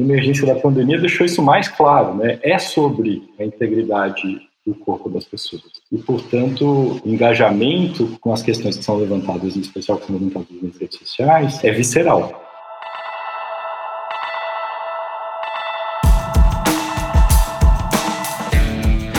emergência da pandemia deixou isso mais claro, né? É sobre a integridade do corpo das pessoas. E, portanto, engajamento com as questões que são levantadas, em especial que são levantadas nas redes sociais, é visceral.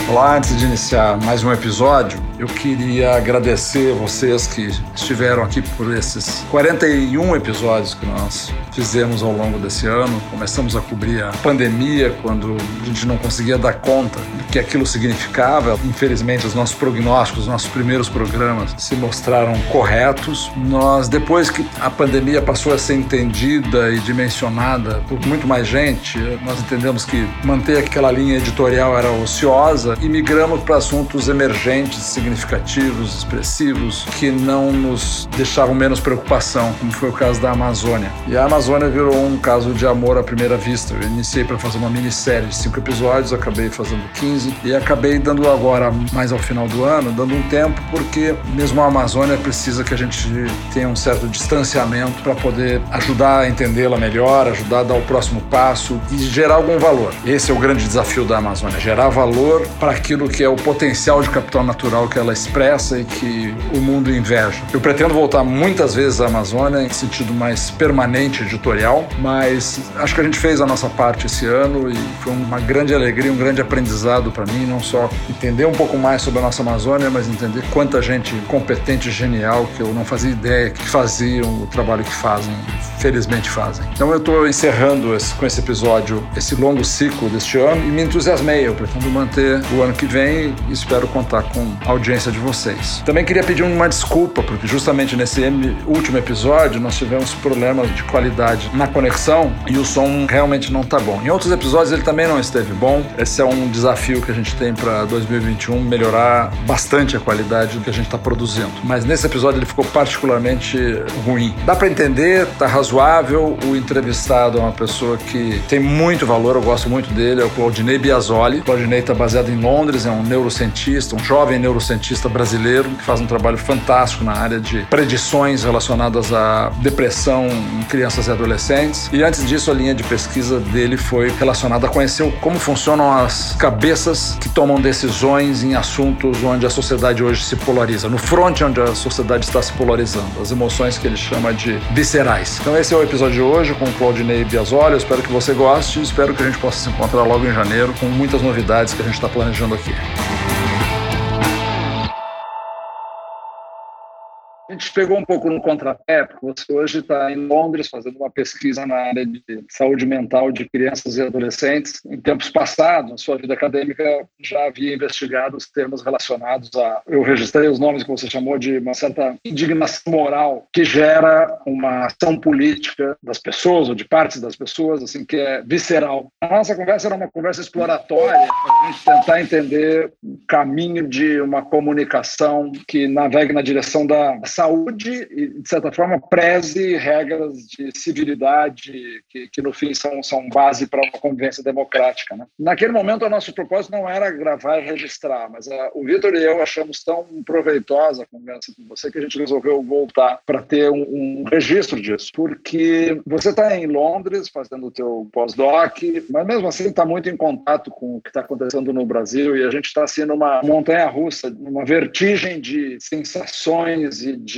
Olá, antes de iniciar mais um episódio, eu queria agradecer vocês que estiveram aqui por esses 41 episódios que nós fizemos ao longo desse ano. Começamos a cobrir a pandemia quando a gente não conseguia dar conta do que aquilo significava. Infelizmente, os nossos prognósticos, os nossos primeiros programas se mostraram corretos. Nós, depois que a pandemia passou a ser entendida e dimensionada por muito mais gente, nós entendemos que manter aquela linha editorial era ociosa e migramos para assuntos emergentes, significativos, expressivos, que não nos deixavam menos preocupação, como foi o caso da Amazônia. E a Amazônia virou um caso de amor à primeira vista. Eu iniciei para fazer uma minissérie de cinco episódios, acabei fazendo 15 e acabei dando agora, mais ao final do ano, dando um tempo, porque mesmo a Amazônia precisa que a gente tenha um certo distanciamento para poder ajudar a entendê-la melhor, ajudar a dar o próximo passo e gerar algum valor. Esse é o grande desafio da Amazônia, gerar valor para aquilo que é o potencial de capital natural que ela expressa e que o mundo inveja. Eu pretendo voltar muitas vezes à Amazônia em sentido mais permanente editorial, mas acho que a gente fez a nossa parte esse ano e foi uma grande alegria, um grande aprendizado para mim, não só entender um pouco mais sobre a nossa Amazônia, mas entender quanta gente competente genial que eu não fazia ideia que faziam o trabalho que fazem, felizmente fazem. Então eu estou encerrando esse, com esse episódio esse longo ciclo deste ano e me entusiasmei. Eu pretendo manter o ano que vem e espero contar com a audiência de vocês. Também queria pedir uma desculpa, porque justamente nesse último episódio nós tivemos problemas de qualidade na conexão e o som realmente não está bom. Em outros episódios ele também não esteve bom. Esse é um desafio que a gente tem para 2021, melhorar bastante a qualidade do que a gente está produzindo. Mas nesse episódio ele ficou particularmente ruim. Dá para entender, tá razoável. O entrevistado é uma pessoa que tem muito valor, eu gosto muito dele, é o Claudinei Biasoli. Claudinei está baseado em Londres, é um neurocientista, um jovem neurocientista brasileiro que faz um trabalho fantástico na área de predições relacionadas à depressão em crianças e adolescentes. E antes disso, a linha de pesquisa dele foi relacionada a conhecer como funcionam as cabeças que tomam decisões em assuntos onde a sociedade hoje se polariza, no front onde a sociedade está se polarizando, as emoções que ele chama de viscerais. Então esse é o episódio de hoje com o Claudinei Biasoli. Eu espero que você goste e espero que a gente possa se encontrar logo em janeiro com muitas novidades que a gente está planejando aqui. A gente pegou um pouco no contrapé, porque você hoje está em Londres fazendo uma pesquisa na área de saúde mental de crianças e adolescentes. Em tempos passados, na sua vida acadêmica, já havia investigado os termos relacionados a. Eu registrei os nomes que você chamou de uma certa indignação moral que gera uma ação política das pessoas ou de partes das pessoas, assim, que é visceral. A nossa conversa era uma conversa exploratória para a gente tentar entender o caminho de uma comunicação que navegue na direção da saúde e, de certa forma, preze regras de civilidade que, que no fim, são, são base para uma convivência democrática. Né? Naquele momento, o nosso propósito não era gravar e registrar, mas a, uh, o Vitor e eu achamos tão proveitosa a conversa com você que a gente resolveu voltar para ter um, um, registro disso, porque você está em Londres fazendo o teu pós-doc, mas mesmo assim está muito em contato com o que está acontecendo no Brasil e a gente está assim numa montanha-russa, numa vertigem de sensações e de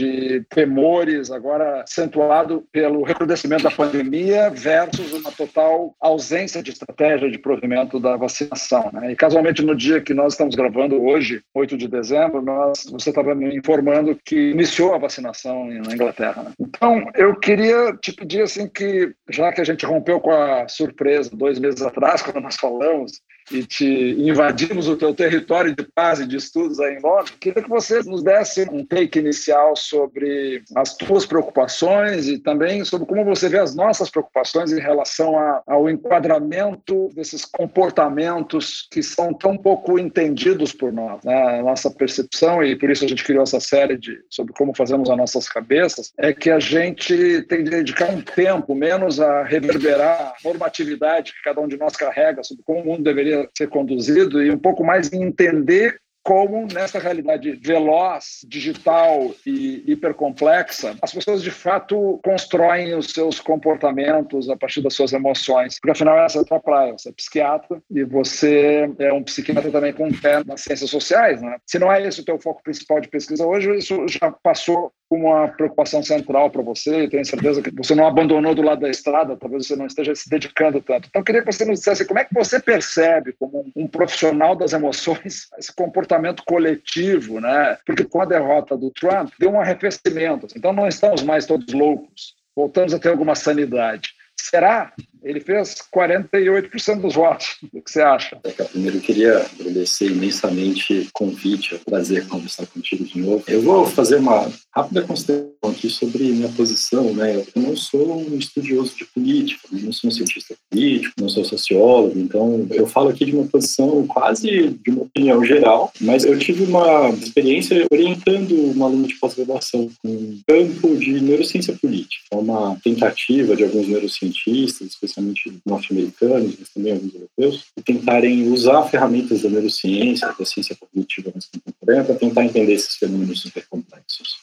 temores, agora acentuado pelo recrudescimento da pandemia versus uma total ausência de estratégia de provimento da vacinação. Né? E casualmente no dia que nós estamos gravando hoje, 8 de dezembro, nós, você estava me informando que iniciou a vacinação na Inglaterra. Né? Então, eu queria te pedir assim que, já que a gente rompeu com a surpresa dois meses atrás, quando nós falamos, e te invadimos o teu território de paz e de estudos aí em Londres, queria que você nos desse um take inicial sobre as tuas preocupações e também sobre como você vê as nossas preocupações em relação a, ao enquadramento desses comportamentos que são tão pouco entendidos por nós. Né? A nossa percepção, e por isso a gente criou essa série de, sobre como fazemos as nossas cabeças, é que a gente tem de dedicar um tempo menos a reverberar a normatividade que cada um de nós carrega sobre como o mundo deveria ser conduzido e um pouco mais em entender como nessa realidade veloz, digital e hipercomplexa, as pessoas de fato constroem os seus comportamentos a partir das suas emoções. Porque afinal essa é a tua praia, você é psiquiatra e você é um psiquiatra também com pé nas ciências sociais, né? Se não é esse o teu foco principal de pesquisa hoje, isso já passou como uma preocupação central para você. Tenho certeza que você não abandonou do lado da estrada, talvez você não esteja se dedicando tanto. Então, eu queria que você nos dissesse como é que você percebe, como um profissional das emoções, esse comportamento coletivo, né? Porque com a derrota do Trump, deu um arrefecimento. Então, não estamos mais todos loucos. Voltamos a ter alguma sanidade. Será? Ele fez 48% dos votos. O que você acha? É, primeiro, eu queria agradecer imensamente o convite, é um prazer conversar contigo de novo. Eu vou fazer uma rápida consideração aqui sobre minha posição. Né? Eu não sou um estudioso de política, não sou um cientista político, não sou sociólogo, então eu falo aqui de uma posição quase de uma opinião geral, mas eu tive uma experiência orientando uma aluna de pós-graduação com um campo de neurociência política, uma tentativa de alguns neurocientistas, especialmente norte-americanos, mas também alguns europeus, de tentarem usar ferramentas da neurociência, da ciência cognitiva mais contemporânea, para tentar entender esses fenômenos.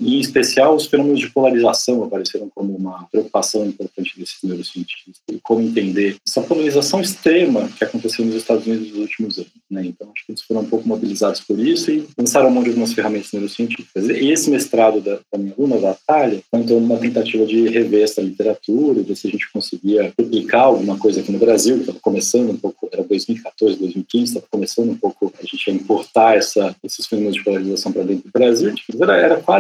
E, em especial, os fenômenos de polarização apareceram como uma preocupação importante desses neurocientistas, e como entender essa polarização extrema que aconteceu nos Estados Unidos nos últimos anos. Né? Então, acho que eles foram um pouco mobilizados por isso e lançaram mão de algumas ferramentas neurocientíficas. E esse mestrado da, da minha aluna, da Atalha, foi então uma tentativa de rever essa literatura, ver se a gente conseguia publicar alguma coisa aqui no Brasil, que estava começando um pouco, era 2014, 2015, estava começando um pouco a gente a importar essa, esses fenômenos de polarização para dentro do Brasil. Era, era quase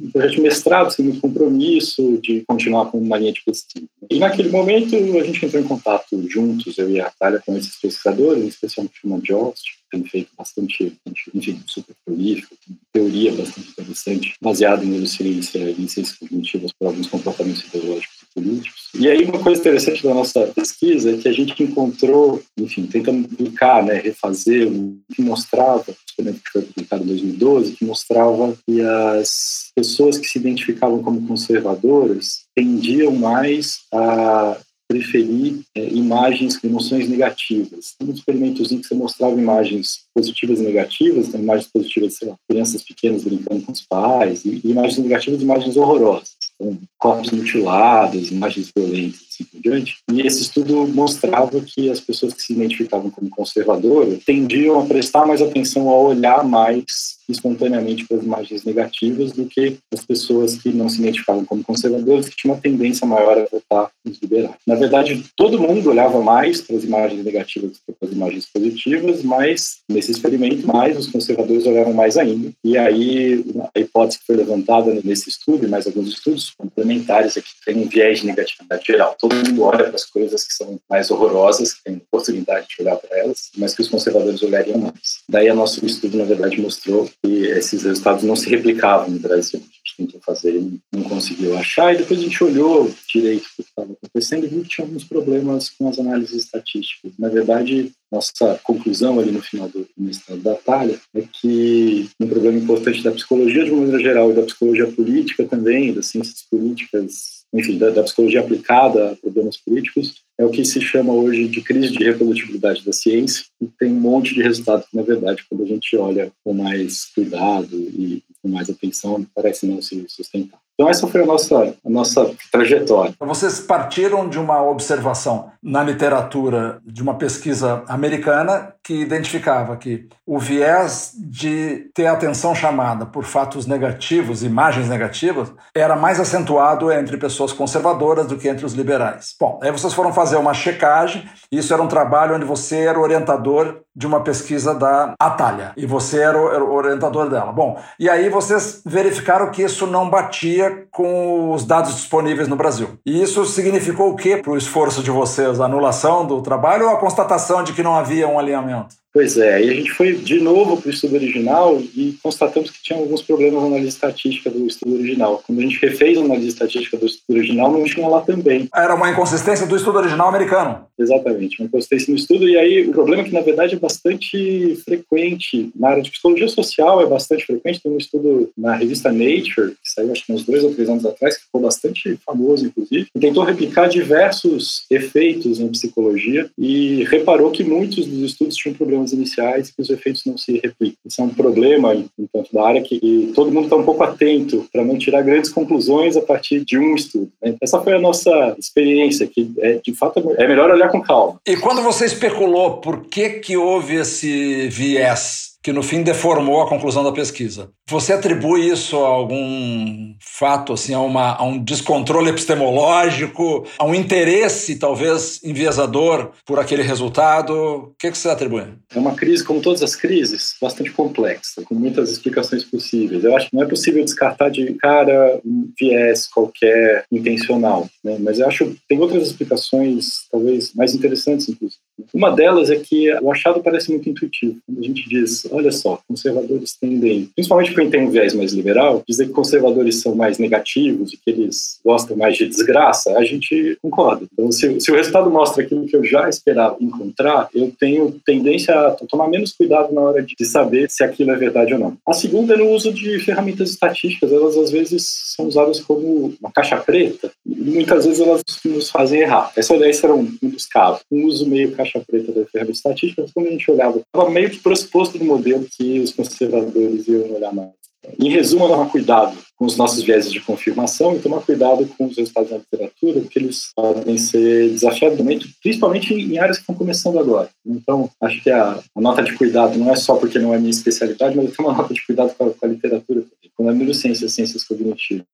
um projeto de mestrado, sem muito compromisso, de continuar com uma linha de pesquisa. E naquele momento a gente entrou em contato juntos, eu e a Atalha, com esses pesquisadores, especialmente o Jost, que tem feito bastante, enfim, super prolífico, teoria bastante interessante, baseada em neurociência e ciências cognitivas por alguns comportamentos ideológicos políticos. E aí uma coisa interessante da nossa pesquisa é que a gente encontrou, enfim, tentando publicar, né, refazer, um, que mostrava, experimento que foi publicado em 2012, que mostrava que as pessoas que se identificavam como conservadoras tendiam mais a preferir é, imagens com emoções negativas. Um experimentozinho que você mostrava imagens positivas e negativas, então imagens positivas, sei lá, crianças pequenas brincando com os pais, e, e imagens negativas, imagens horrorosas, então, corpos mutilados, imagens violentas assim por diante. E esse estudo mostrava que as pessoas que se identificavam como conservadoras tendiam a prestar mais atenção, a olhar mais espontaneamente para as imagens negativas do que as pessoas que não se identificavam como conservadoras, que tinham uma tendência maior a votar nos liberais. Na verdade, todo mundo olhava mais para as imagens negativas do que para as imagens positivas, mas nesse experimento, mais os conservadores olharam mais ainda. E aí, a hipótese que foi levantada nesse estudo, e mais alguns estudos complementares, que tem um viés de negatividade geral. Todo mundo olha para as coisas que são mais horrorosas, que tem possibilidade de olhar para elas, mas que os conservadores olhariam mais. Daí, nosso estudo, na verdade, mostrou que esses resultados não se replicavam no Brasil. A gente tentou fazer e não conseguiu achar, e depois a gente olhou direito o que estava acontecendo e viu que tinha alguns problemas com as análises estatísticas. Na verdade, nossa conclusão ali no final do mestrado da Talha é que um problema importante da psicologia de uma maneira geral e da psicologia política também, das ciências políticas, enfim, da, da psicologia aplicada a problemas políticos, é o que se chama hoje de crise de reprodutibilidade da ciência e tem um monte de resultados que, na verdade, quando a gente olha com mais cuidado e com mais atenção, parece não se sustentar. Então essa foi a nossa, a nossa trajetória. Vocês partiram de uma observação na literatura de uma pesquisa americana que identificava que o viés de ter atenção chamada por fatos negativos, imagens negativas, era mais acentuado entre pessoas conservadoras do que entre os liberais. Bom, aí vocês foram fazer uma checagem, isso era um trabalho onde você era orientador de uma pesquisa da Atalha e você era o orientador dela. Bom, e aí vocês verificaram que isso não batia com os dados disponíveis no Brasil. E isso significou o que para o esforço de vocês? A anulação do trabalho ou a constatação de que não havia um alinhamento? Pois é, aí a gente foi de novo para o estudo original e constatamos que tinha alguns problemas na análise estatística do estudo original. Quando a gente refez a análise estatística do estudo original, não tinha lá também. Era uma inconsistência do estudo original americano. Exatamente, uma inconsistência no estudo. E aí o problema é que, na verdade, é bastante frequente. Na área de psicologia social é bastante frequente. Tem um estudo na revista Nature, que saiu acho que uns dois ou três anos atrás, que ficou bastante famoso, inclusive, e tentou replicar diversos efeitos em psicologia e reparou que muitos dos estudos tinham problemas problemas iniciais que os efeitos não se replicam. Isso é um problema, enquanto da área, que todo mundo está um pouco atento para não tirar grandes conclusões a partir de um estudo. Né? Essa foi a nossa experiência, que é, de fato é melhor olhar com calma. E quando você especulou por que, que houve esse viés que no fim deformou a conclusão da pesquisa. Você atribui isso a algum fato, assim, a, uma, a um descontrole epistemológico, a um interesse talvez enviesador por aquele resultado? O que, que você atribui? É uma crise, como todas as crises, bastante complexa, com muitas explicações possíveis. Eu acho que não é possível descartar de cara um viés qualquer intencional, né? mas eu acho que tem outras explicações, talvez mais interessantes, inclusive. Uma delas é que o achado parece muito intuitivo. A gente diz, olha só, conservadores tendem, principalmente quem tem um viés mais liberal, dizer que conservadores são mais negativos e que eles gostam mais de desgraça, a gente concorda. Então, se, se o resultado mostra aquilo que eu já esperava encontrar, eu tenho tendência a tomar menos cuidado na hora de, de saber se aquilo é verdade ou não. A segunda é no uso de ferramentas estatísticas. Elas, às vezes, são usadas como uma caixa preta muitas vezes elas nos fazem errar. Essa, esse era um, dos casos. Um uso meio caixa preta da ferramenta estatística, mas quando a gente olhava, estava meio que pressuposto do modelo que os conservadores iam olhar mais. Em resumo, tomar cuidado com os nossos viéses de confirmação e tomar cuidado com os resultados da literatura, porque eles podem ser desafiadores, principalmente em áreas que estão começando agora. Então, acho que a, a, nota de cuidado não é só porque não é minha especialidade, mas eu uma nota de cuidado com a, com a literatura, com a neurociência, ciências cognitivas.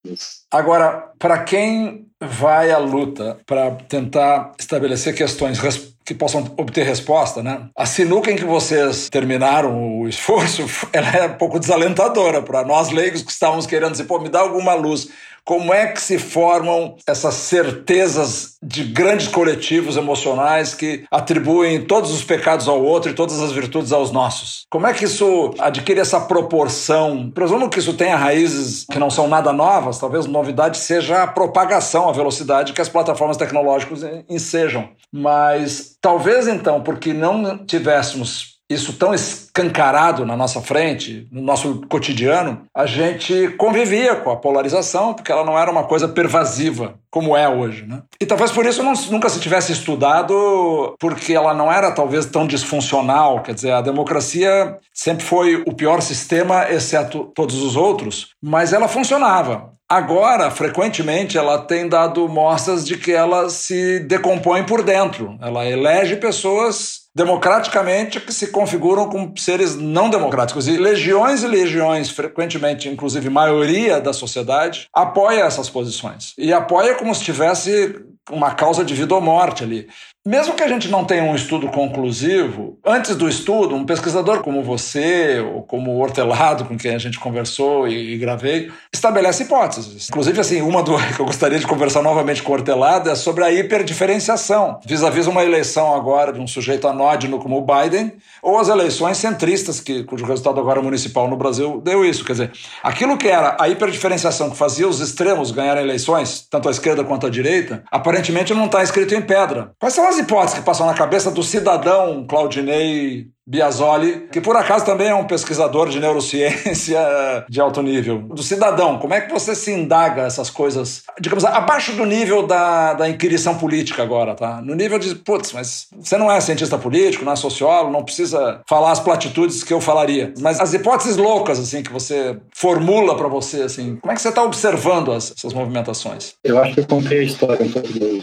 Agora, para quem vai à luta para tentar estabelecer questões que possam obter resposta, né? A sinuca em que vocês terminaram o esforço, ela é um pouco desalentadora para nós leigos que estávamos querendo dizer, pô, me dá alguma luz. Como é que se formam essas certezas de grandes coletivos emocionais que atribuem todos os pecados ao outro e todas as virtudes aos nossos? Como é que isso adquire essa proporção? Presumo que isso tenha raízes que não são nada novas, talvez novidade seja a propagação, a velocidade que as plataformas tecnológicas ensejam. Mas talvez então, porque não tivéssemos isso tão escancarado na nossa frente, no nosso cotidiano, a gente convivia com a polarização, porque ela não era uma coisa pervasiva como é hoje. Né? E talvez por isso não, nunca se tivesse estudado, porque ela não era talvez tão disfuncional. Quer dizer, a democracia sempre foi o pior sistema, exceto todos os outros, mas ela funcionava. Agora, frequentemente, ela tem dado mostras de que ela se decompõe por dentro. Ela elege pessoas democraticamente que se configuram como seres não democráticos. E legiões e legiões, frequentemente, inclusive maioria da sociedade, apoia essas posições. E apoia como se tivesse uma causa de vida ou morte ali. Mesmo que a gente não tenha um estudo conclusivo, antes do estudo, um pesquisador como você, ou como o Hortelado, com quem a gente conversou e, e gravei, estabelece hipóteses. Inclusive, assim, uma do, que eu gostaria de conversar novamente com o Hortelado é sobre a hiperdiferenciação, vis-à-vis uma eleição agora de um sujeito anódino como o Biden, ou as eleições centristas, que, cujo resultado agora municipal no Brasil deu isso. Quer dizer, aquilo que era a hiperdiferenciação que fazia os extremos ganharem eleições, tanto a esquerda quanto a direita, aparentemente não está escrito em pedra. Quais são as hipóteses que passam na cabeça do cidadão Claudinei Biasoli, que por acaso também é um pesquisador de neurociência de alto nível. Do cidadão, como é que você se indaga essas coisas, digamos, abaixo do nível da, da inquirição política agora, tá? No nível de, putz, mas você não é cientista político, não é sociólogo, não precisa falar as platitudes que eu falaria. Mas as hipóteses loucas, assim, que você formula para você, assim, como é que você está observando as, essas movimentações? Eu acho que eu contei a história um pouco do...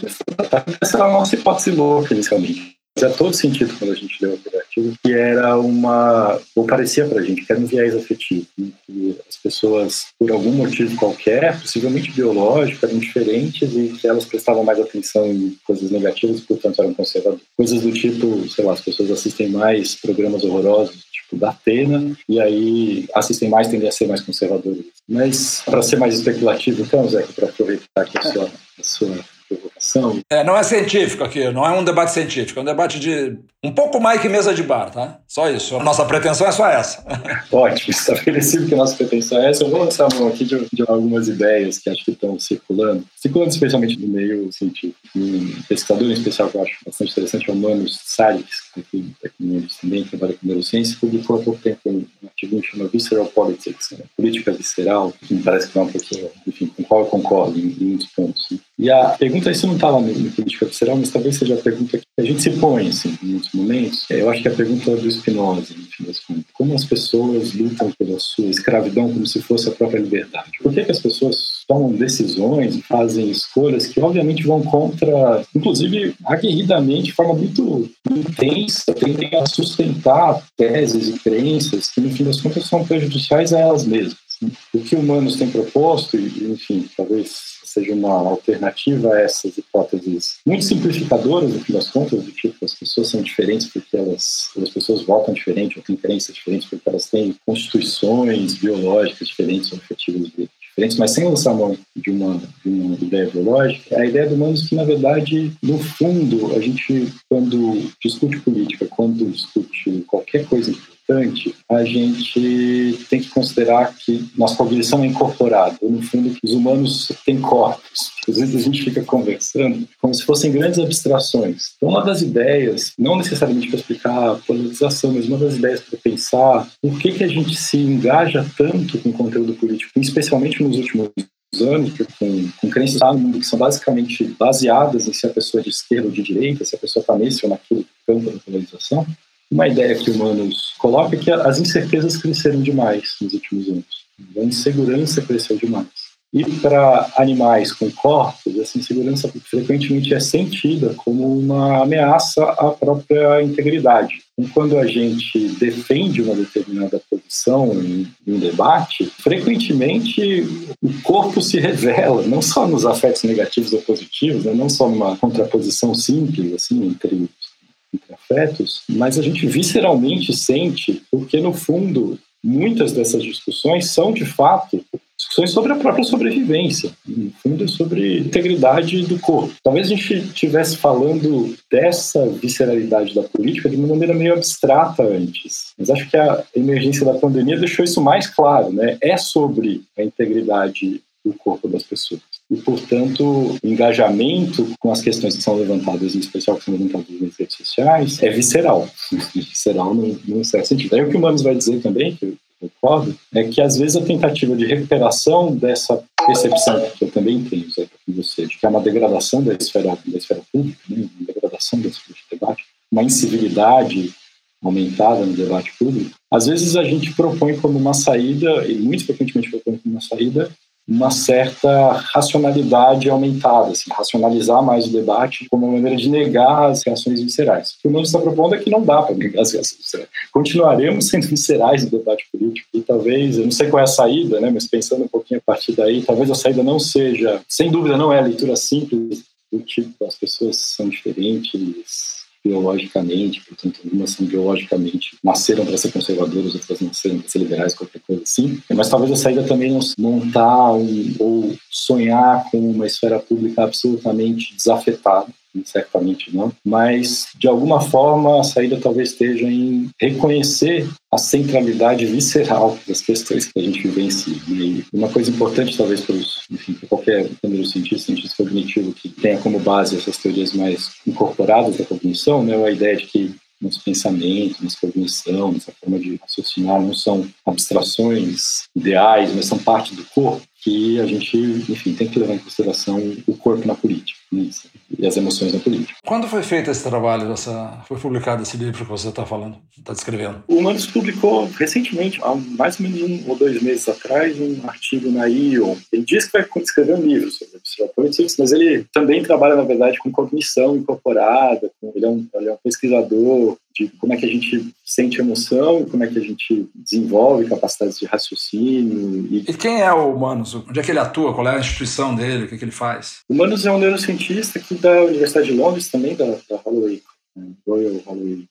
Essa é a nossa hipótese louca, inicialmente. Fazia todo sentido quando a gente deu o aplicativo, que era uma, ou parecia pra gente, que era um viés afetivo, né? que as pessoas, por algum motivo qualquer, possivelmente biológico, eram diferentes e que elas prestavam mais atenção em coisas negativas, portanto eram conservadoras. Coisas do tipo, sei lá, as pessoas assistem mais programas horrorosos, tipo da Atena, e aí assistem mais, tendem a ser mais conservadores. Mas, para ser mais especulativo, então, Zé, para aproveitar aqui a sua, a sua provocação. É, não é científico aqui, não é um debate científico, é um debate de um pouco mais que mesa de bar, tá? Só isso. A nossa pretensão é só essa. Ótimo, estabelecido que a nossa pretensão é essa. Eu vou lançar mão aqui de, de, algumas ideias que acho que estão circulando, circulando especialmente no meio científico. Um pesquisador em especial que eu acho bastante interessante é o Manos Salles, que aqui, aqui também trabalha com neurociência, publicou há pouco tempo um artigo que chama Visceral Politics, né? política visceral, que me parece que é um pouquinho, enfim, com qual eu concordo em, em muitos pontos. Né? E a pergunta, isso não está lá no, política visceral, mas talvez seja a pergunta que a gente se põe, assim, em muitos momentos. Eu acho que é a pergunta do Spinoza, enfim, das contas. Como as pessoas lutam pela sua escravidão como se fosse a própria liberdade? Por que, que as pessoas tomam decisões, fazem escolhas que obviamente vão contra, inclusive aguerridamente, de forma muito intensa, tendem a sustentar teses e crenças que, no fim das contas, são prejudiciais a elas mesmas. Né? O que humanos têm proposto, e, enfim, talvez seja uma alternativa a essas hipóteses muito simplificadoras, no fim das contas, do tipo as pessoas são diferentes porque elas, as pessoas votam diferente, ou têm crenças diferentes porque elas têm constituições biológicas diferentes ou diferentes, mas sem lançar mão de uma, de uma ideia biológica, a ideia do Humanos que, na verdade, no fundo, a gente, quando discute política, quando discute qualquer coisa importante, a gente tem que considerar que nossa cognição é incorporada. No fundo, os humanos têm corpos. Às vezes a gente fica conversando como se fossem grandes abstrações. Então, uma das ideias, não necessariamente para explicar a polarização, mas uma das ideias para pensar por que, que a gente se engaja tanto com conteúdo político, especialmente nos últimos anos, com, com crenças que são basicamente baseadas em se a pessoa é de esquerda ou de direita, se a pessoa está nesse ou naquele campo da polarização, uma ideia que o Humanos coloca é que as incertezas cresceram demais nos últimos anos. A insegurança cresceu demais. E para animais com corpos, essa insegurança frequentemente é sentida como uma ameaça à própria integridade. E quando a gente defende uma determinada posição em, um debate, frequentemente o corpo se revela, não só nos afetos negativos ou positivos, né, não só numa contraposição simples, assim, entre entre afetos, mas a gente visceralmente sente, porque no fundo muitas dessas discussões são de fato discussões sobre a própria sobrevivência, no fundo sobre integridade do corpo. Talvez a gente estivesse falando dessa visceralidade da política de uma maneira meio abstrata antes, mas acho que a emergência da pandemia deixou isso mais claro, né? É sobre a integridade do corpo das pessoas e, portanto, engajamento com as questões que são levantadas, em especial que são levantadas nas redes sociais, é visceral. visceral no, no certo sentido. Aí o que o Manos vai dizer também, que eu concordo, é que às vezes a tentativa de recuperação dessa percepção que eu também tenho, Zé, com você, de que há uma degradação da esfera, da esfera pública, né, uma degradação da esfera de debate, uma incivilidade aumentada no debate público, às vezes a gente propõe como uma saída, e muito frequentemente propõe como uma saída, uma certa racionalidade aumentada, assim, racionalizar mais o debate como uma maneira de negar as reações viscerais. O que o mundo está propondo é que não dá para negar as reações viscerais. Continuaremos sendo viscerais no debate político e talvez, eu não sei qual é a saída, né, mas pensando um pouquinho a partir daí, talvez a saída não seja, sem dúvida não é a leitura simples do tipo as pessoas são diferentes, biologicamente, portanto, algumas são biologicamente nasceram para ser conservadoras, outras nasceram para ser liberais, qualquer coisa assim. Mas talvez a saída também não montar um, ou sonhar com uma esfera pública absolutamente desafetada certamente não, mas de alguma forma a saída talvez esteja em reconhecer a centralidade visceral das questões que a gente vivencia. E uma coisa importante talvez para, os, enfim, para qualquer neurocientista, cientista cognitivo que tenha como base essas teorias mais incorporadas da cognição, né, a ideia de que nosso pensamento, nossa cognição, nossa forma de raciocinar não são abstrações ideais, mas são parte do corpo que a gente, enfim, tem que levar em consideração o corpo na política né, e as emoções na política. Quando foi feito esse trabalho, essa, foi publicado esse livro que você está falando, está descrevendo? O Humanos publicou recentemente, há mais ou menos um ou dois meses atrás, um artigo na ION. Ele diz que vai escrever um livro sobre Politics, mas ele também trabalha, na verdade, com cognição incorporada, com, ele, é um, ele é um pesquisador de como é que a gente sente emoção, como é que a gente desenvolve capacidades de raciocínio. E, e quem é o Humanos? Onde é que ele atua? Qual é a instituição dele? O que, é que ele faz? O Humanos é um neurocientista aqui da Universidade de Londres, também da, da Holloway, né, Royal Holloway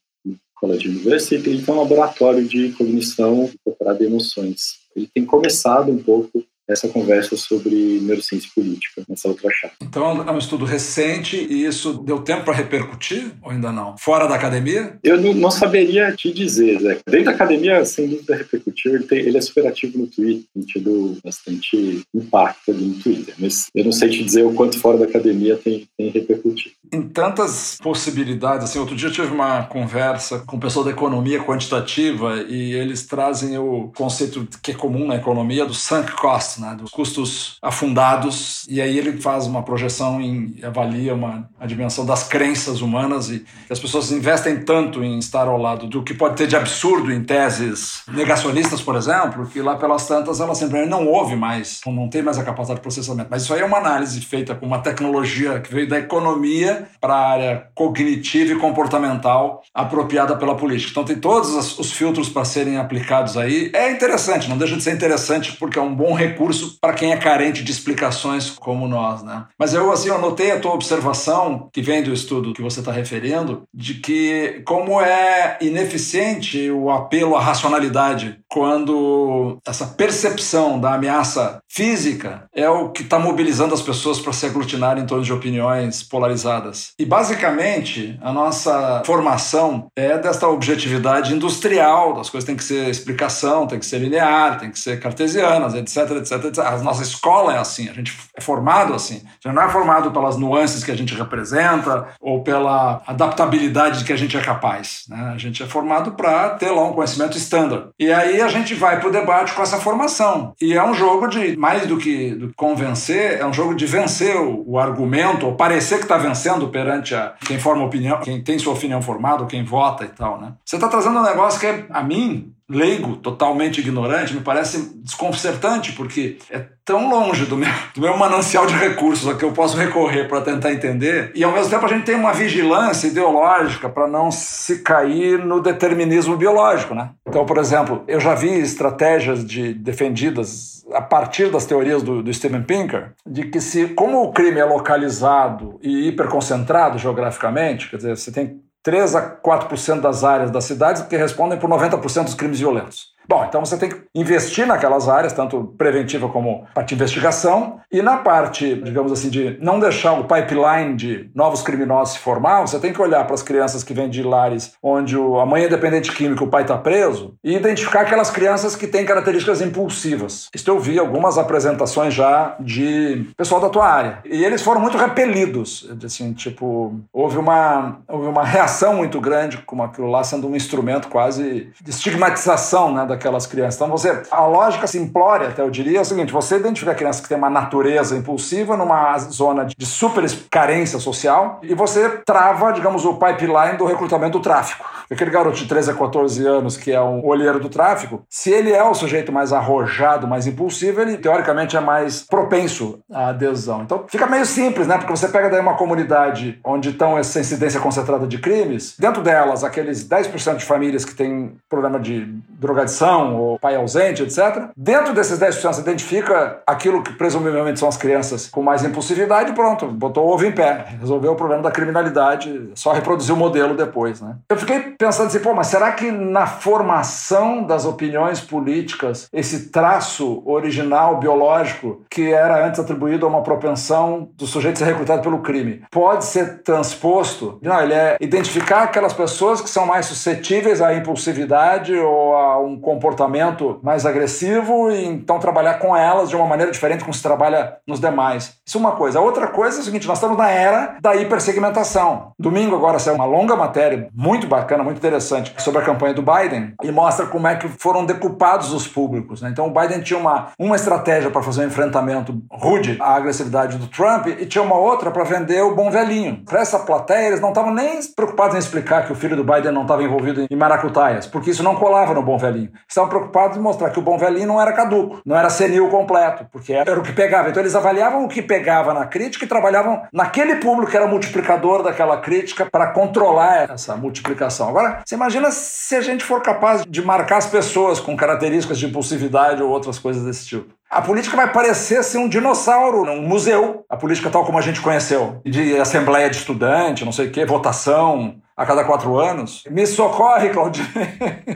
College University. Ele tem um laboratório de cognição incorporada de emoções. Ele tem começado um pouco essa conversa sobre neurociência política nessa outra chave. Então é um estudo recente e isso deu tempo para repercutir ou ainda não? Fora da academia? Eu não, não, saberia te dizer, Zé. Dentro da academia, sem dúvida, repercutiu. Ele, tem, ele é super ativo no Twitter, tem tido bastante impacto ali no Twitter, mas eu não sei te dizer o quanto fora da academia tem, tem repercutido. Em tantas possibilidades. Assim, outro dia eu tive uma conversa com o pessoal da economia quantitativa e eles trazem o conceito que é comum na economia do sunk cost, né, dos custos afundados. E aí ele faz uma projeção e avalia uma, a dimensão das crenças humanas e as pessoas investem tanto em estar ao lado do que pode ter de absurdo em teses negacionistas, por exemplo, que lá pelas tantas ela simplesmente não ouve mais, não tem mais a capacidade de processamento. Mas isso aí é uma análise feita com uma tecnologia que veio da economia para a área cognitiva e comportamental apropriada pela política. Então tem todos os filtros para serem aplicados aí. É interessante, não deixa de ser interessante porque é um bom recurso para quem é carente de explicações como nós, né? Mas eu assim, eu notei a tua observação que vem do estudo que você está referindo de que como é ineficiente o apelo à racionalidade quando essa percepção da ameaça física é o que está mobilizando as pessoas para se aglutinar em torno de opiniões polarizadas. E basicamente a nossa formação é desta objetividade industrial, das coisas tem que ser explicação, tem que ser linear, tem que ser cartesianas, etc, etc, etc. A nossa escola é assim, a gente é formado assim. A gente não é formado pelas nuances que a gente representa ou pela adaptabilidade que a gente é capaz. Né? A gente é formado para ter lá um conhecimento estándar. E aí a gente vai para o debate com essa formação. E é um jogo de, mais do que, convencer, é um jogo de vencer o, o argumento, ou parecer que está vencendo perante a, quem forma opinião, quem tem sua opinião formada, ou quem vota e tal. Né? Você está trazendo um negócio que, é, a mim, leigo, totalmente ignorante, me parece desconcertante, porque é tão longe do meu, do meu manancial de recursos a que eu posso recorrer para tentar entender, e ao mesmo tempo a gente tem uma vigilância ideológica para não se cair no determinismo biológico, né? Então, por exemplo, eu já vi estratégias de defendidas a partir das teorias do, do Steven Pinker, de que se, como o crime é localizado e hiperconcentrado geograficamente, quer dizer, você tem 3 a 4% das áreas das cidades que respondem por 90% dos crimes violentos. Bom, então você tem que investir naquelas áreas, tanto preventiva como parte de investigação, e na parte, digamos assim, de não deixar o pipeline de novos criminosos se formar, você tem que olhar para as crianças que vêm de lares onde a mãe é dependente química, o pai está preso, e identificar aquelas crianças que têm características impulsivas. Isso eu vi algumas apresentações já de pessoal da tua área. E eles foram muito repelidos, assim, tipo, houve uma, houve uma reação muito grande com aquilo lá sendo um instrumento quase de estigmatização, né, daquelas crianças. Então você, a lógica simplória, até eu diria, é o seguinte: você identifica crianças que têm uma natureza impulsiva numa zona de super carência social e você trava, digamos, o pipeline do recrutamento do tráfico. Aquele garoto de 13 a 14 anos que é um olheiro do tráfico, se ele é o sujeito mais arrojado, mais impulsivo, ele teoricamente é mais propenso à adesão. Então fica meio simples, né? Porque você pega daí uma comunidade onde estão essa incidência concentrada de crimes, dentro delas, aqueles 10% de famílias que têm problema de drogadição ou pai ausente, etc. Dentro desses 10%, você identifica aquilo que presumivelmente são as crianças com mais impulsividade e pronto, botou o ovo em pé, resolveu o problema da criminalidade, só reproduziu o modelo depois, né? Eu fiquei pensando assim, pô, mas será que na formação das opiniões políticas, esse traço original biológico que era antes atribuído a uma propensão do sujeito ser recrutado pelo crime, pode ser transposto? Não, ele é identificar aquelas pessoas que são mais suscetíveis à impulsividade ou a um comportamento mais agressivo e então trabalhar com elas de uma maneira diferente como se trabalha nos demais. Isso é uma coisa. A outra coisa é o seguinte, nós estamos na era da hipersegmentação. Domingo agora saiu uma longa matéria muito bacana, muito interessante sobre a campanha do Biden e mostra como é que foram decupados os públicos. Né? Então o Biden tinha uma, uma estratégia para fazer um enfrentamento rude à agressividade do Trump e tinha uma outra para vender o bom velhinho. Para essa plateia, eles não estavam nem preocupados em explicar que o filho do Biden não estava envolvido em maracutaias, porque isso não colava no bom velhinho estavam preocupados em mostrar que o bom velhinho não era caduco, não era senil completo, porque era o que pegava. Então eles avaliavam o que pegava na crítica e trabalhavam naquele público que era multiplicador daquela crítica para controlar essa multiplicação. Agora, você imagina se a gente for capaz de marcar as pessoas com características de impulsividade ou outras coisas desse tipo. A política vai parecer ser um dinossauro, um museu. A política tal como a gente conheceu. De assembleia de estudante, não sei o quê, votação, a cada quatro anos. Me socorre, Claudinei.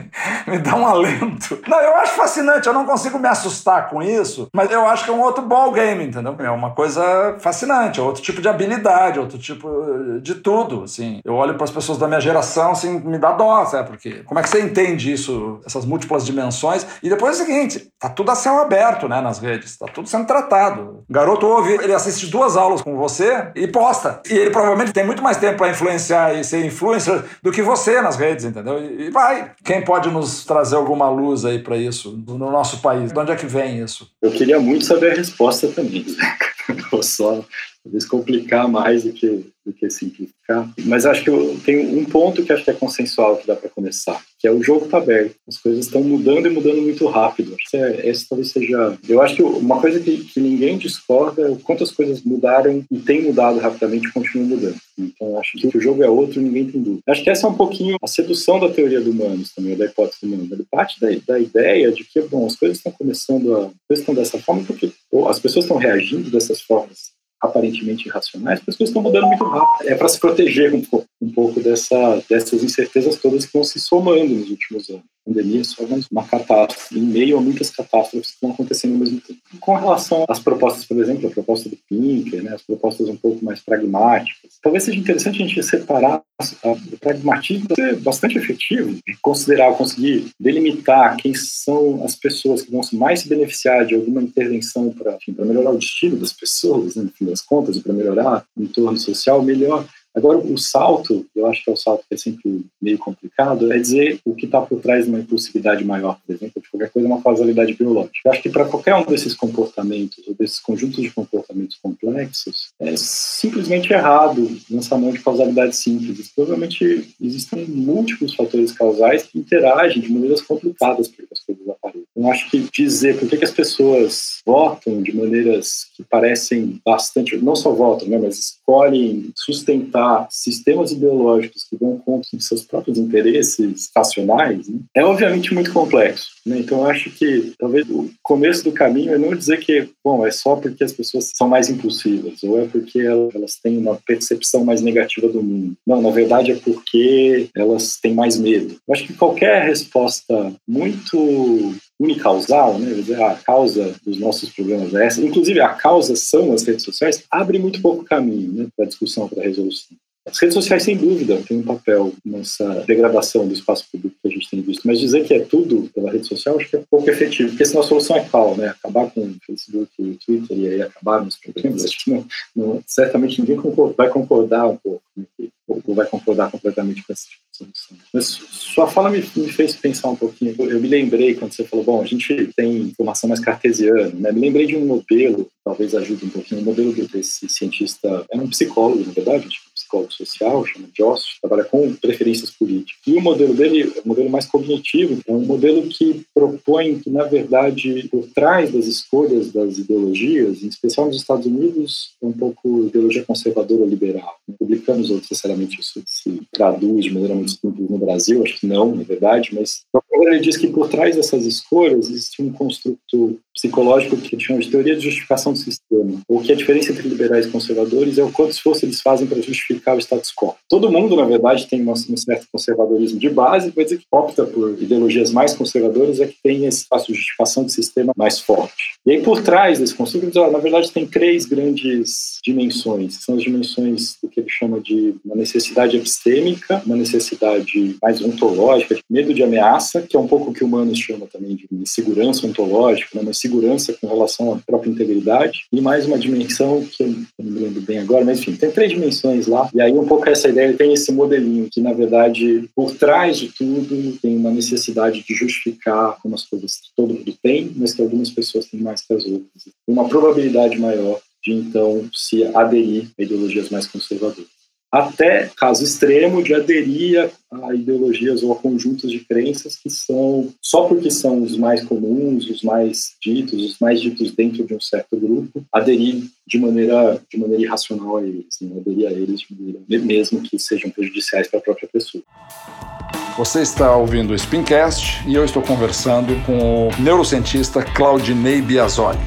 me dá um alento. Não, eu acho fascinante. Eu não consigo me assustar com isso, mas eu acho que é um outro ball game, entendeu? É uma coisa fascinante, é outro tipo de habilidade, outro tipo de tudo, assim. Eu olho para as pessoas da minha geração, assim, me dá dó, sabe? Porque como é que você entende isso, essas múltiplas dimensões? E depois é o seguinte, tá tudo a céu aberto, né, nas redes, tá tudo sendo tratado. O garoto ouve, ele assiste duas aulas com você e posta. E ele provavelmente tem muito mais tempo para influenciar e ser influencer do que você nas redes, entendeu? E vai. Quem pode nos trazer alguma luz aí para isso no nosso país? De onde é que vem isso? Eu queria muito saber a resposta também, Zeca. Vou só talvez complicar mais do que, do que simplificar. Mas acho que eu tenho um ponto que acho que é consensual que dá para começar, que é o jogo está aberto. As coisas estão mudando e mudando muito rápido. Acho que é, esse talvez seja. Eu acho que uma coisa que, que ninguém discorda é o quanto as coisas mudaram e têm mudado rapidamente e continuam mudando. Então acho que o jogo é outro, ninguém tem dúvida. Acho que essa é um pouquinho a sedução da teoria do humanos também, da hipótese do humanos. Ele parte da, da ideia de que, bom, as coisas estão começando a. As coisas estão dessa forma porque ou, as pessoas estão reagindo dessas formas aparentemente irracionais, porque as coisas estão mudando muito rápido. É para se proteger um pouco, um pouco dessa, dessas incertezas todas que vão se somando nos últimos anos pandemia só mais uma catástrofe, em meio a muitas catástrofes que estão acontecendo ao mesmo tempo. Com relação às propostas, por exemplo, a proposta do Pinker, né, as propostas um pouco mais pragmáticas, talvez seja interessante a gente separar o pragmatismo ser bastante efetivo, considerar, conseguir delimitar quem são as pessoas que vão mais se beneficiar de alguma intervenção para melhorar o destino das pessoas, né, no das contas, e para melhorar o entorno social, melhor Agora, o salto, eu acho que é o salto que é sempre meio complicado, é dizer o que está por trás de uma impulsividade maior, por exemplo, de qualquer coisa, uma causalidade biológica. Eu acho que para qualquer um desses comportamentos, ou desses conjuntos de comportamentos complexos, é simplesmente errado lançar mão de causalidade simples. Provavelmente existem múltiplos fatores causais que interagem de maneiras complicadas para que as coisas apareçam. Eu acho que dizer por que, que as pessoas votam de maneiras que parecem bastante, não só votam, né, mas escolhem sustentar sistemas ideológicos que vão contra os seus próprios interesses racionais, né, é obviamente muito complexo. Né? Então, acho que talvez o começo do caminho é não dizer que, bom, é só porque as pessoas são mais impulsivas, ou é porque elas têm uma percepção mais negativa do mundo. Não, na verdade é porque elas têm mais medo. Eu acho que qualquer resposta muito unicausal, né? A causa dos nossos problemas é essa. Inclusive, a causa são as redes sociais, abre muito pouco caminho né, para a discussão, para a resolução. As redes sociais, sem dúvida, têm um papel nessa degradação do espaço público que a gente tem visto, mas dizer que é tudo pela rede social acho que é pouco efetivo, porque senão a solução é qual, né? Acabar com o Facebook e o Twitter e aí acabar nos problemas, acho que não, não certamente ninguém concorda, vai concordar um pouco, né? ou vai concordar completamente com essa tipo solução. Mas sua fala me, me, fez pensar um pouquinho. Eu me lembrei quando você falou, bom, a gente tem formação mais cartesiana, né? Me lembrei de um modelo, talvez ajude um pouquinho, o um modelo desse cientista, era um psicólogo, na verdade, tipo, psicólogo social, chama Joss, trabalha com preferências políticas. E o modelo dele um modelo mais cognitivo, é um modelo que propõe que, na verdade, por trás das escolhas das ideologias, em especial nos Estados Unidos, é um pouco ideologia conservadora liberal. Republicanos, ou necessariamente isso se traduz de maneira muito simples no Brasil, acho que não, na verdade, mas ele diz que por trás dessas escolhas existe um construto psicológico que chama de teoria de justificação do sistema, ou que a diferença entre liberais e conservadores é o quanto esforço eles fazem para justificar o status quo. Todo mundo, na verdade, tem um certo conservadorismo de base, dizer que opta por ideologias mais conservadoras é que tem esse espaço de justificação do sistema mais forte. E aí, por trás desse construto, na verdade, tem três grandes dimensões, são as dimensões do que ele chama de uma necessidade epistêmica, uma necessidade mais ontológica, de medo de ameaça, que é um pouco o que Humanos chama também de segurança ontológica, né, uma segurança com relação à própria integridade, e mais uma dimensão que eu não me lembro bem agora, mas enfim, tem três dimensões lá, e aí um pouco essa ideia, tem esse modelinho que, na verdade, por trás de tudo, tem uma necessidade de justificar como as coisas que todo mundo tem, mas que algumas pessoas têm mais que as outras. Uma probabilidade maior de, então, se aderir a ideologias mais conservadoras até caso extremo de aderir a, ideologias ou a conjuntos de crenças que são, só porque são os mais comuns, os mais ditos, os mais ditos dentro de um certo grupo, aderir de maneira, de maneira irracional a eles, né? aderir a eles de maneira, mesmo que sejam prejudiciais para a própria pessoa. Você está ouvindo o Spincast e eu estou conversando com o neurocientista Claudinei Biasoli.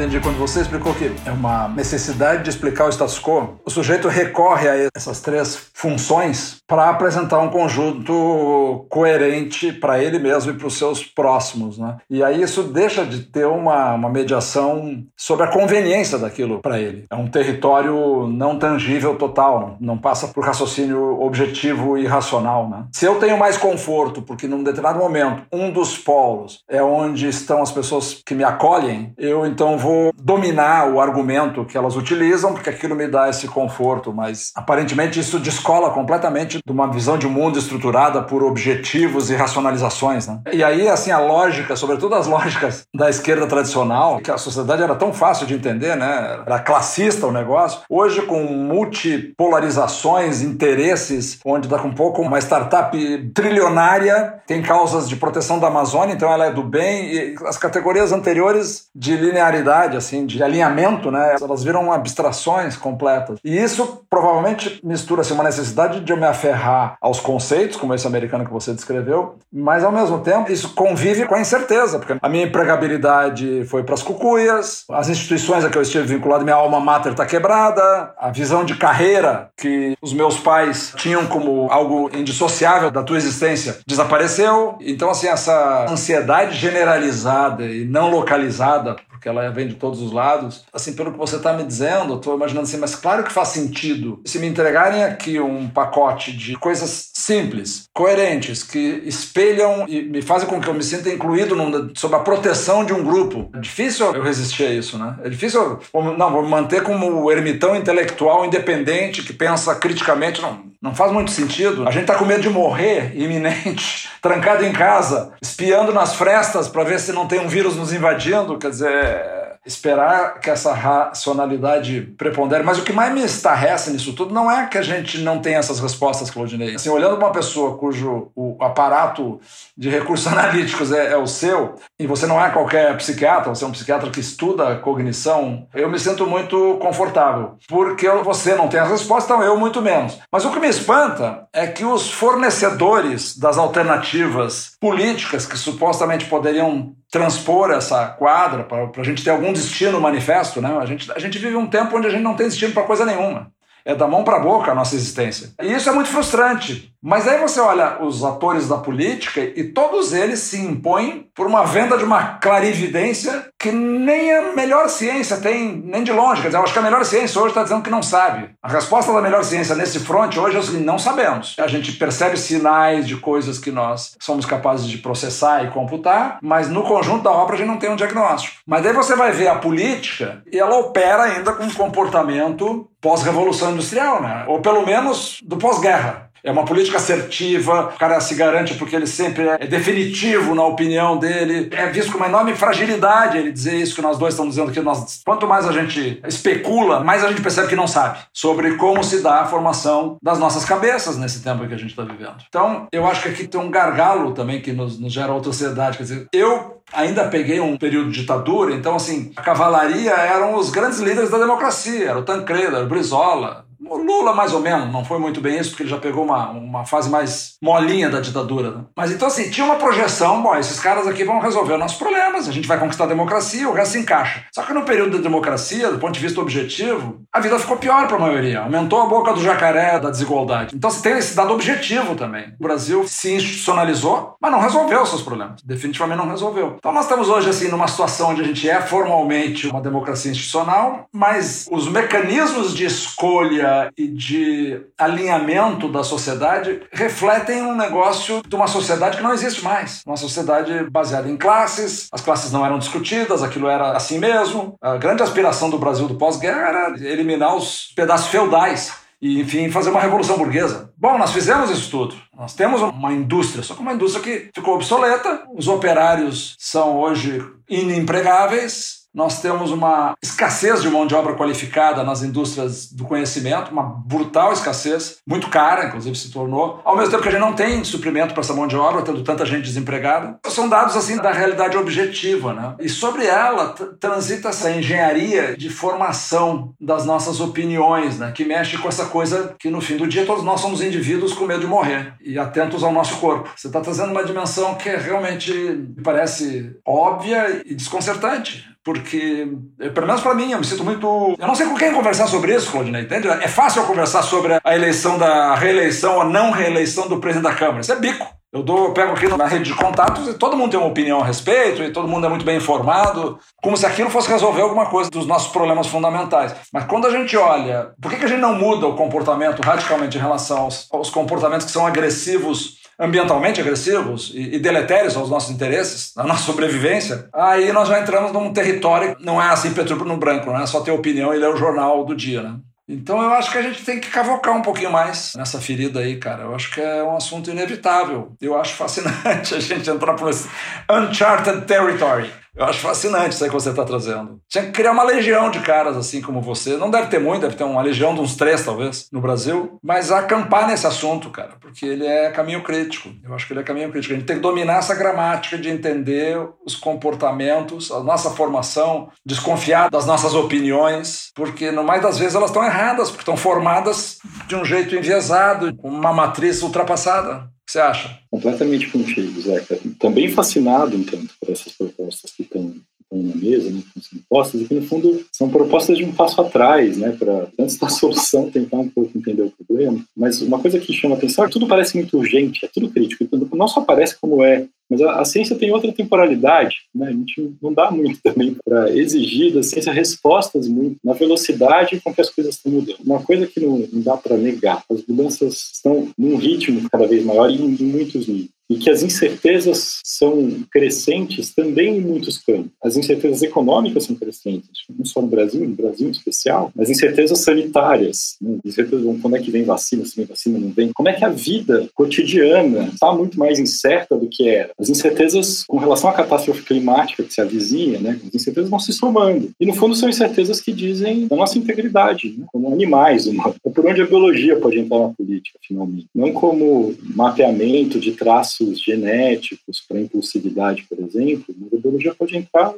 Entendi. Quando você explicou que é uma necessidade de explicar o status quo, o sujeito recorre a essas três funções para apresentar um conjunto coerente para ele mesmo e para os seus próximos. Né? E aí isso deixa de ter uma, uma mediação sobre a conveniência daquilo para ele. É um território não tangível total, não passa por raciocínio objetivo e racional. Né? Se eu tenho mais conforto, porque num determinado momento um dos polos é onde estão as pessoas que me acolhem, eu então vou dominar o argumento que elas utilizam, porque aquilo me dá esse conforto, mas aparentemente isso descola completamente de uma visão de mundo estruturada por objetivos e racionalizações. Né? E aí, assim, a lógica, sobretudo as lógicas da esquerda tradicional, que a sociedade era tão fácil de entender, né? era classista o negócio, hoje com multipolarizações, interesses, onde dá com um pouco uma startup trilionária, tem causas de proteção da Amazônia, então ela é do bem, e as categorias anteriores de linearidade, assim, de alinhamento, né? elas viram abstrações completas. E isso provavelmente mistura-se uma necessidade de eu me aferrar aos conceitos, como esse americano que você descreveu, mas ao mesmo tempo isso convive com a incerteza, porque a minha empregabilidade foi para as cucuias, as instituições a que eu estive vinculado, minha alma mater está quebrada, a visão de carreira que os meus pais tinham como algo indissociável da tua existência desapareceu. Então, assim, essa ansiedade generalizada e não localizada porque ela vem de todos os lados. Assim, pelo que você está me dizendo, estou imaginando assim, mas claro que faz sentido. Se me entregarem aqui um pacote de coisas simples, coerentes, que espelham e me fazem com que eu me sinta incluído num, sob a proteção de um grupo, é difícil eu resistir a isso, né? É difícil, não, vou me manter como o ermitão intelectual independente que pensa criticamente, não, não faz muito sentido. A gente está com medo de morrer iminente, trancado em casa, espiando nas frestas para ver se não tem um vírus nos invadindo. Quer dizer, esperar que essa racionalidade prepondere. Mas o que mais me estarrece nisso tudo não é que a gente não tenha essas respostas, Claudinei. Assim, olhando uma pessoa cujo o aparato de recursos analíticos é, é, o seu, e você não é qualquer psiquiatra, você é um psiquiatra que estuda cognição, eu me sinto muito confortável. Porque você não tem as respostas, então eu muito menos. Mas o que me espanta é que os fornecedores das alternativas políticas que supostamente poderiam transpor essa quadra para a gente ter algum destino manifesto, né? A gente, a gente vive um tempo onde a gente não tem destino para coisa nenhuma. É da mão para a boca a nossa existência. E isso é muito frustrante, mas aí você olha os atores da política e todos eles se impõem por uma venda de uma clarividência que nem a melhor ciência tem, nem de longe. Quer dizer, eu acho que a melhor ciência hoje está dizendo que não sabe. A resposta da melhor ciência nesse front hoje é o seguinte: não sabemos. A gente percebe sinais de coisas que nós somos capazes de processar e computar, mas no conjunto da obra a gente não tem um diagnóstico. Mas aí você vai ver a política e ela opera ainda com um comportamento pós-revolução industrial, né? ou pelo menos do pós-guerra. É uma política assertiva, o cara se garante porque ele sempre é definitivo na opinião dele. É visto com uma enorme fragilidade ele dizer isso que nós dois estamos dizendo que nós, quanto mais a gente especula, mais a gente percebe que não sabe sobre como se dá a formação das nossas cabeças nesse tempo que a gente está vivendo. Então, eu acho que aqui tem um gargalo também que nos, nos gera outra sociedade. Quer dizer, eu ainda peguei um período de ditadura, então, assim, a cavalaria eram os grandes líderes da democracia. Era o Tancredo, era o Brizola, o Lula, mais ou menos, não foi muito bem isso, porque ele já pegou uma, uma fase mais molinha da ditadura. Né? Mas então, assim, tinha uma projeção: bom, esses caras aqui vão resolver nossos problemas, a gente vai conquistar a democracia, o resto se encaixa. Só que no período da democracia, do ponto de vista objetivo, a vida ficou pior para a maioria. Aumentou a boca do jacaré da desigualdade. Então, você tem esse dado objetivo também. O Brasil se institucionalizou, mas não resolveu os seus problemas. Definitivamente não resolveu. Então, nós estamos hoje, assim, numa situação onde a gente é formalmente uma democracia institucional, mas os mecanismos de escolha e de alinhamento da sociedade refletem um negócio de uma sociedade que não existe mais. Uma sociedade baseada em classes, as classes não eram discutidas, aquilo era assim mesmo. A grande aspiração do Brasil do pós-guerra era eliminar os pedaços feudais e, enfim, fazer uma revolução burguesa. Bom, nós fizemos isso tudo. Nós temos uma indústria, só que uma indústria que ficou obsoleta. Os operários são hoje inempregáveis, nós temos uma escassez de mão de obra qualificada nas indústrias do conhecimento, uma brutal escassez, muito cara, inclusive se tornou. Ao mesmo tempo que a gente não tem suprimento para essa mão de obra, tendo tanta gente desempregada. São dados assim da realidade objetiva, né? E sobre ela transita essa engenharia de formação das nossas opiniões, né? Que mexe com essa coisa que no fim do dia todos nós somos indivíduos com medo de morrer e atentos ao nosso corpo. Você está trazendo uma dimensão que realmente me parece óbvia e desconcertante porque, pelo menos para mim, eu me sinto muito. Eu não sei com quem conversar sobre isso, Claudinei, entende? É fácil eu conversar sobre a eleição da a reeleição ou não reeleição do presidente da Câmara. Isso é bico. Eu, dou, eu pego aqui na rede de contatos e todo mundo tem uma opinião a respeito e todo mundo é muito bem informado, como se aquilo fosse resolver alguma coisa dos nossos problemas fundamentais. Mas quando a gente olha, por que, que a gente não muda o comportamento radicalmente em relação aos, aos comportamentos que são agressivos ambientalmente agressivos e, e deletérios aos nossos interesses, à nossa sobrevivência, aí nós já entramos num território que não é assim preto no branco, não é só ter opinião e ler o jornal do dia, né? Então eu acho que a gente tem que cavocar um pouquinho mais nessa ferida aí, cara. Eu acho que é um assunto inevitável. Eu acho fascinante a gente entrar por esse uncharted territory. Eu acho fascinante isso aí que você está trazendo. Tinha que criar uma legião de caras assim como você. Não deve ter muito, deve ter uma legião de uns três, talvez, no Brasil. Mas acampar nesse assunto, cara, porque ele é caminho crítico. Eu acho que ele é caminho crítico. A gente tem que dominar essa gramática de entender os comportamentos, a nossa formação, desconfiar das nossas opiniões, porque no mais das vezes elas estão erradas, porque estão formadas de um jeito enviesado, com uma matriz ultrapassada você acha? Completamente contigo, Zeca. Também fascinado, então, por essas propostas que estão na mesa, né, que são postas, e que no fundo são propostas de um passo atrás, né, para antes da solução tentar um pouco entender o problema. Mas uma coisa que chama atenção é que tudo parece muito urgente, é tudo crítico, não só parece como é, mas a, a, ciência tem outra temporalidade, né? A gente não dá muito também para exigir da ciência respostas muito na velocidade com que as coisas estão mudando. Uma coisa que não, não dá para negar, as mudanças estão num ritmo cada vez maior e em, em muitos níveis e que as incertezas são crescentes também em muitos campos. As incertezas econômicas são crescentes, não só no Brasil, no Brasil em especial, as incertezas sanitárias, né? incertezas como é que vem vacina, se vem vacina, não vem, como é que a vida cotidiana está muito mais incerta do que era. As incertezas com relação à catástrofe climática que se avizinha, né? as incertezas vão se somando. E no fundo são incertezas que dizem da nossa integridade, né? como animais, uma, por onde a biologia pode entrar na política, finalmente. Não como mapeamento de traços traços genéticos para impulsividade, por exemplo, a biologia pode entrar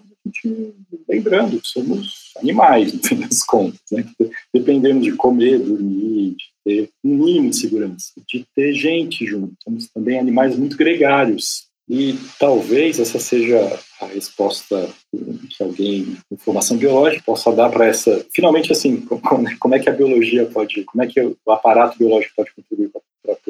lembrando que somos animais, no fim das contas, né? dependendo de comer, dormir, de ter um mínimo de segurança, de ter gente junto. Somos também animais muito gregários. E talvez essa seja a resposta que alguém com formação biológica possa dar para essa. Finalmente, assim, como é que a biologia pode, como é que o aparato biológico pode contribuir para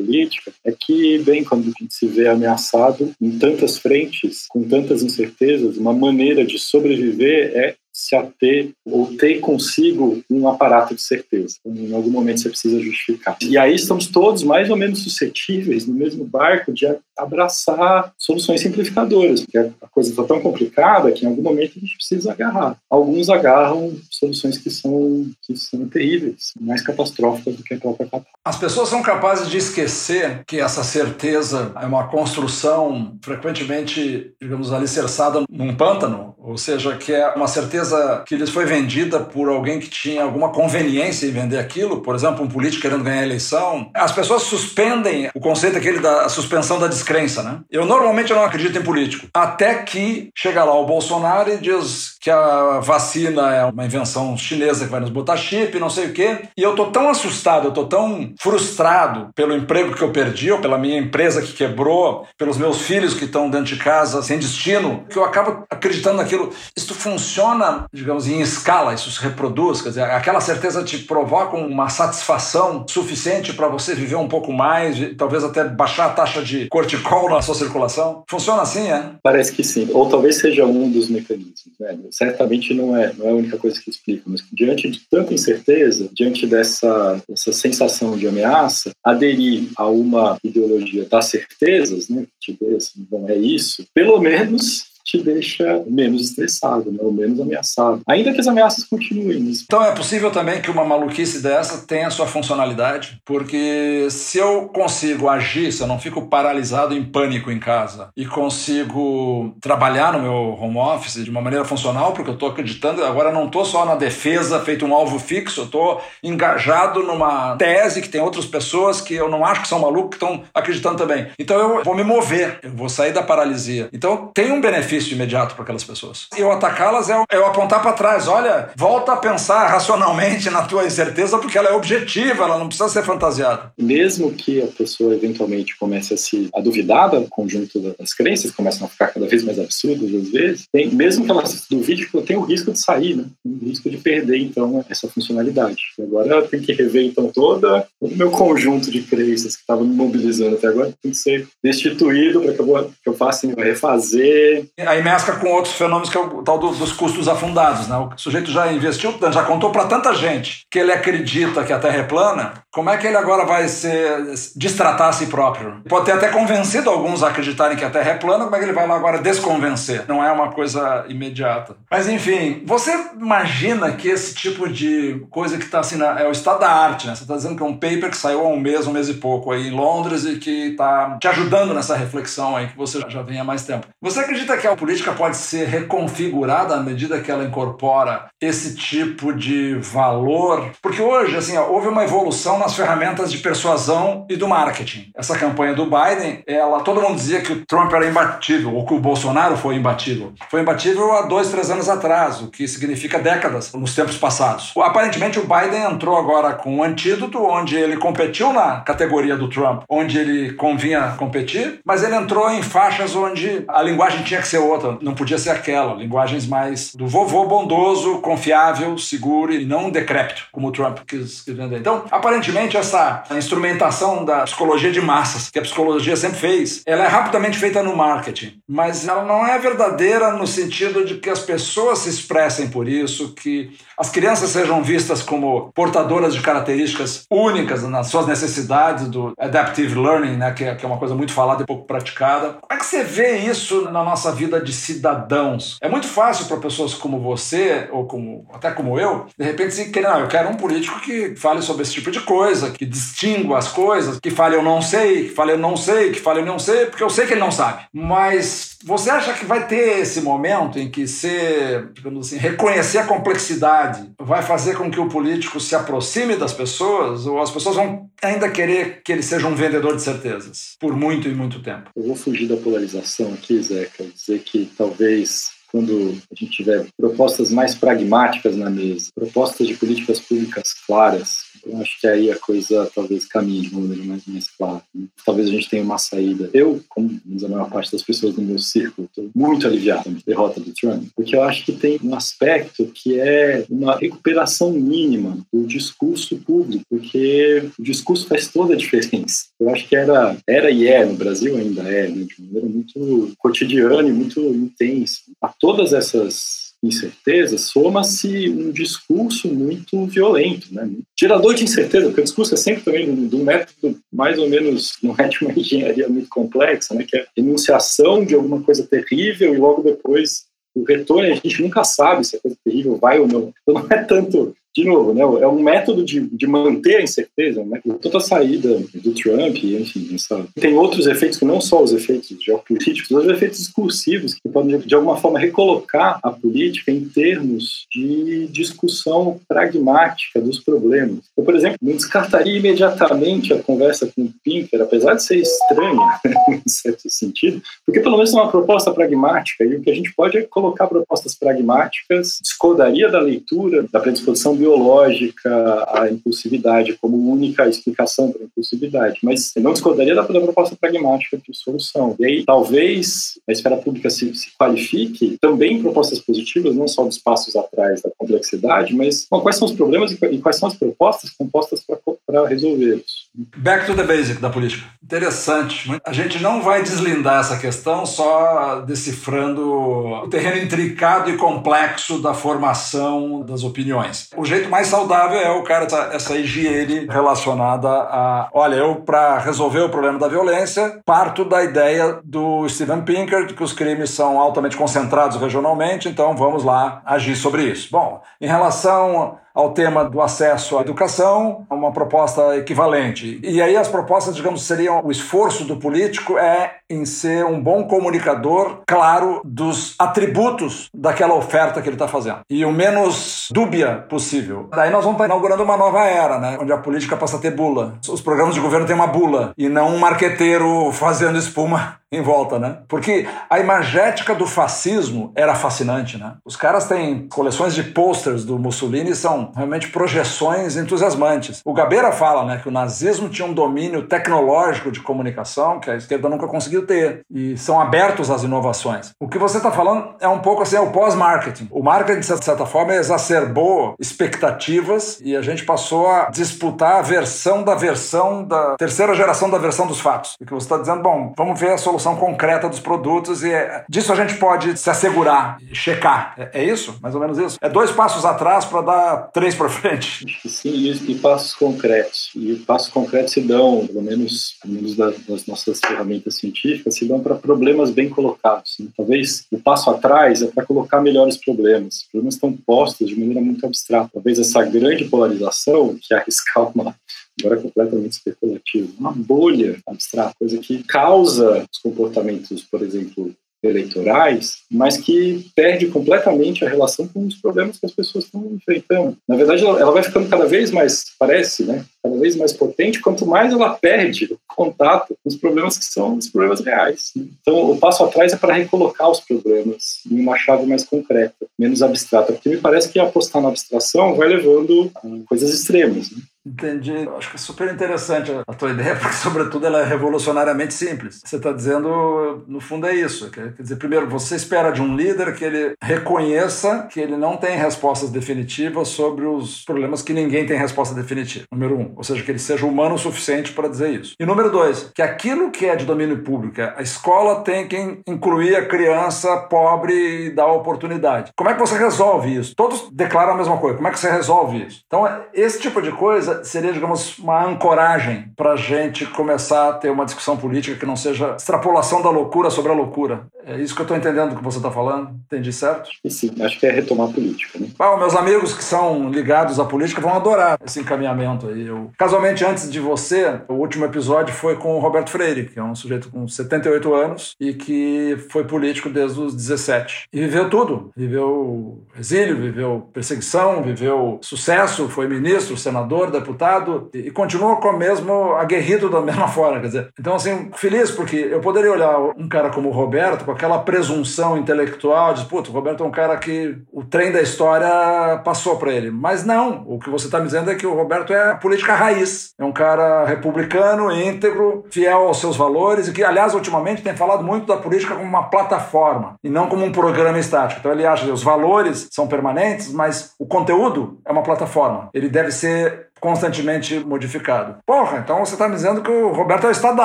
política é que, bem, quando a gente se vê ameaçado em tantas frentes, com tantas incertezas, uma maneira de sobreviver é se ater ou ter consigo um aparato de certeza. Em algum momento você precisa justificar. E aí estamos todos mais ou menos suscetíveis no mesmo barco de abraçar soluções simplificadoras, porque a coisa está tão complicada que em algum momento a gente precisa agarrar. Alguns agarram soluções que são, que são terríveis, mais catastróficas do que a própria catástrofe. As pessoas são capazes de esquecer que essa certeza é uma construção frequentemente, digamos, alicerçada num pântano, ou seja, que é uma certeza que lhes foi vendida por alguém que tinha alguma conveniência em vender aquilo, por exemplo, um político querendo ganhar a eleição. As pessoas suspendem o conceito aquele da suspensão da descrença, né? Eu normalmente não acredito em político, até que chega lá o Bolsonaro e diz que a vacina é uma invenção chinesa que vai nos botar chip, não sei o quê, e eu tô tão assustado, eu tô tão frustrado pelo emprego que eu perdi, ou pela minha empresa que quebrou, pelos meus filhos que estão dentro de casa sem destino, que eu acabo acreditando naquilo aquilo. Isso funciona, digamos, em escala, isso se reproduz, quer dizer, aquela certeza te provoca uma satisfação suficiente para você viver um pouco mais, talvez até baixar a taxa de corticol na sua circulação? Funciona assim, é? Parece que sim, ou talvez seja um dos mecanismos. Né? Certamente não é, não é a única coisa que explica, mas diante de tanta incerteza, diante dessa, dessa sensação de ameaça, aderir a uma ideologia das certezas, né? Tipo, assim, bom, é isso, pelo menos te deixa menos estressado, né, ou menos ameaçado. Ainda que as ameaças continuem. Mas... Então é possível também que uma maluquice dessa tenha sua funcionalidade, porque se eu consigo agir, se eu não fico paralisado em pânico em casa e consigo trabalhar no meu home office de uma maneira funcional, porque eu estou acreditando, agora não estou só na defesa feito um alvo fixo, eu estou engajado numa tese que tem outras pessoas que eu não acho que são malucos que estão acreditando também. Então eu vou me mover, eu vou sair da paralisia. Então tem um benefício benefício imediato para aquelas pessoas. Eu atacá-las é eu apontar para trás. Olha, volta a pensar racionalmente na tua incerteza, porque ela é objetiva, ela não precisa ser fantasiada. Mesmo que a pessoa eventualmente comece a se a duvidar do conjunto das crenças, começam a ficar cada vez mais absurdas às vezes, tem, mesmo que ela se duvide, tem o risco de sair, né? O risco de perder, então, essa funcionalidade. Agora tem que rever, então, toda, o meu conjunto de crenças que estava me mobilizando até agora tem que ser destituído para que, que eu faça refazer. Aí mescla com outros fenômenos que é o tal dos custos afundados. Né? O sujeito já investiu, já contou para tanta gente que ele acredita que a Terra é plana, como é que ele agora vai ser destratar a si próprio? Pode ter até convencido alguns a acreditarem que a Terra é plana, como é que ele vai lá agora desconvencer? Não é uma coisa imediata. Mas enfim, você imagina que esse tipo de coisa que está assim, é o estado da arte, né? Você está dizendo que é um paper que saiu há um mês, um mês e pouco aí em Londres e que está te ajudando nessa reflexão aí que você já vem há mais tempo. Você acredita que a política pode ser reconfigurada à medida que ela incorpora esse tipo de valor? Porque hoje, assim, ó, houve uma evolução nas ferramentas de persuasão e do marketing. Essa campanha do Biden, ela, todo mundo dizia que o Trump era imbatível, ou que o Bolsonaro foi imbatível. Foi imbatível há dois, três anos atrás, o que significa décadas nos tempos passados. Aparentemente, o Biden entrou agora com um antídoto, onde ele competiu na categoria do Trump, onde ele convinha competir, mas ele entrou em faixas onde a linguagem tinha que ser outra, não podia ser aquela. Linguagens mais do vovô bondoso, confiável, seguro e não decrépito, como o Trump quis, quis vender. Então, aparentemente, essa instrumentação da psicologia de massas, que a psicologia sempre fez, ela é rapidamente feita no marketing, mas ela não é verdadeira no sentido de que as pessoas se expressem por isso, que as crianças sejam vistas como portadoras de características únicas nas suas necessidades do adaptive learning, né, que é, que é uma coisa muito falada e pouco praticada. Como é que você vê isso na nossa vida de cidadãos? É muito fácil para pessoas como você, ou como até como eu, de repente se querer, não, eu quero um político que fale sobre esse tipo de coisa, que distingua as coisas, que fale eu não sei, que fale eu não sei, que fale eu não sei, porque eu sei que ele não sabe. Mas você acha que vai ter esse momento em que ser, digamos assim, reconhecer a complexidade vai fazer com que o político se aproxime das pessoas ou as pessoas vão ainda querer que ele seja um vendedor de certezas por muito e muito tempo? Eu vou fugir da polarização aqui, Zeca, dizer que talvez quando a gente tiver propostas mais pragmáticas na mesa, propostas de políticas públicas claras, eu acho que aí a coisa talvez caminhe de uma maneira mais, mais clara. Né? Talvez a gente tenha uma saída. Eu, como a maior parte das pessoas do meu círculo, estou muito aliviado a derrota do Trump, porque eu acho que tem um aspecto que é uma recuperação mínima do discurso público, porque o discurso faz toda a diferença. Eu acho que era, era e é, no Brasil ainda é, né, de maneira muito cotidiana e muito intensa. A todas essas incerteza, soma-se um discurso muito violento, né? Gerador de incerteza, porque o discurso é sempre também de um método mais ou menos, não é de uma engenharia muito complexa, né? Que é enunciação de alguma coisa terrível e logo depois o retorno a gente nunca sabe se a coisa terrível vai ou não. Então não é tanto de novo, né, é um método de, de manter a incerteza, né? Toda a saída do Trump, enfim, sabe? tem outros efeitos que não só os efeitos geopolíticos, os efeitos discursivos que podem, de alguma forma, recolocar a política em termos de discussão pragmática dos problemas. Eu, por exemplo, não descartaria imediatamente a conversa com o Pinker, apesar de ser estranha, em certo sentido, porque pelo menos é uma proposta pragmática, e o que a gente pode é colocar propostas pragmáticas, discordaria da leitura, da predisposição biológica à impulsividade como única explicação para a impulsividade, mas não discordaria da proposta pragmática de solução. E aí, talvez a esfera pública se, se qualifique também em propostas positivas, não só dos passos atrás da complexidade, mas bom, quais são os problemas e quais são as propostas compostas para resolvê-los. Back to the basic da política. Interessante. A gente não vai deslindar essa questão só decifrando o terreno intricado e complexo da formação das opiniões. O jeito mais saudável é o cara essa, essa higiene relacionada a, olha, eu para resolver o problema da violência parto da ideia do Steven Pinker de que os crimes são altamente concentrados regionalmente, então vamos lá agir sobre isso. Bom, em relação ao tema do acesso à educação, uma proposta equivalente. E aí as propostas, digamos, seriam o esforço do político é em ser um bom comunicador claro dos atributos daquela oferta que ele está fazendo. E o menos dúbia possível. Daí nós vamos estar inaugurando uma nova era, né? Onde a política passa a ter bula. Os programas de governo têm uma bula e não um marqueteiro fazendo espuma em volta, né? Porque a imagética do fascismo era fascinante, né? Os caras têm coleções de posters do Mussolini são realmente projeções entusiasmantes. O Gabeira fala, né, que o nazismo tinha um domínio tecnológico de comunicação que a esquerda nunca conseguiu ter e são abertos às inovações. O que você está falando é um pouco assim, é o pós-marketing. O marketing, de certa forma, exacerbou expectativas e a gente passou a disputar a versão da versão da terceira geração da versão dos fatos. E que você está dizendo, bom, vamos ver a solução solução concreta dos produtos e é, disso a gente pode se assegurar, checar. É, é isso? Mais ou menos isso? É dois passos atrás para dar três para frente. Sim, e, e, passos concretos. E passos concretos se dão, pelo menos, pelo menos das, das nossas ferramentas científicas, se dão para problemas bem colocados. Né? Talvez o passo atrás é para colocar melhores problemas. Os problemas estão postos de maneira muito abstrata. Talvez essa grande polarização, que é arriscar uma agora é completamente especulativo, uma bolha abstrata, coisa que causa os comportamentos, por exemplo, eleitorais, mas que perde completamente a relação com os problemas que as pessoas estão enfrentando. Na verdade, ela vai ficando cada vez mais, parece, né, cada vez mais potente, quanto mais ela perde o contato com os problemas que são os problemas reais. Então, o passo atrás é para recolocar os problemas em uma chave mais concreta, menos abstrata, porque me parece que apostar na abstração vai levando a coisas extremas. Né? Entendi. Eu acho que é super interessante a tua ideia, porque, sobretudo, ela é revolucionariamente simples. Você está dizendo, no fundo, é isso. Quer dizer, primeiro, você espera de um líder que ele reconheça que ele não tem respostas definitivas sobre os problemas que ninguém tem resposta definitiva. Número um. Ou seja, que ele seja humano o suficiente para dizer isso. E número dois, que aquilo que é de domínio público, a escola tem que incluir a criança pobre e dar oportunidade. Como é que você resolve isso? Todos declaram a mesma coisa. Como é que você resolve isso? Então, esse tipo de coisa seria, digamos, uma ancoragem para a gente começar a ter uma discussão política que não seja extrapolação da loucura sobre a loucura. É isso que eu estou entendendo do que você está falando. Entendi certo? Sim, acho que é retomar a política. Né? Ah, meus amigos que são ligados à política vão adorar esse encaminhamento aí. Eu, casualmente, antes de você, o último episódio foi com o Roberto Freire, que é um sujeito com 78 anos e que foi político desde os 17. E viveu tudo. Viveu exílio, viveu perseguição, viveu sucesso, foi ministro, senador, deputado e, continua com o mesmo aguerrido da mesma forma. Quer dizer, então, assim, feliz porque eu poderia olhar um cara como o Roberto com aquela presunção intelectual de, putz, o Roberto é um cara que o trem da história passou para ele. Mas não, o que você está me dizendo é que o Roberto é a política raiz. É um cara republicano, íntegro, fiel aos seus valores e que, aliás, ultimamente tem falado muito da política como uma plataforma e não como um programa estático. Então ele acha que os valores são permanentes, mas o conteúdo é uma plataforma. Ele deve ser constantemente modificado. Porra, então você está me dizendo que o Roberto é o estado da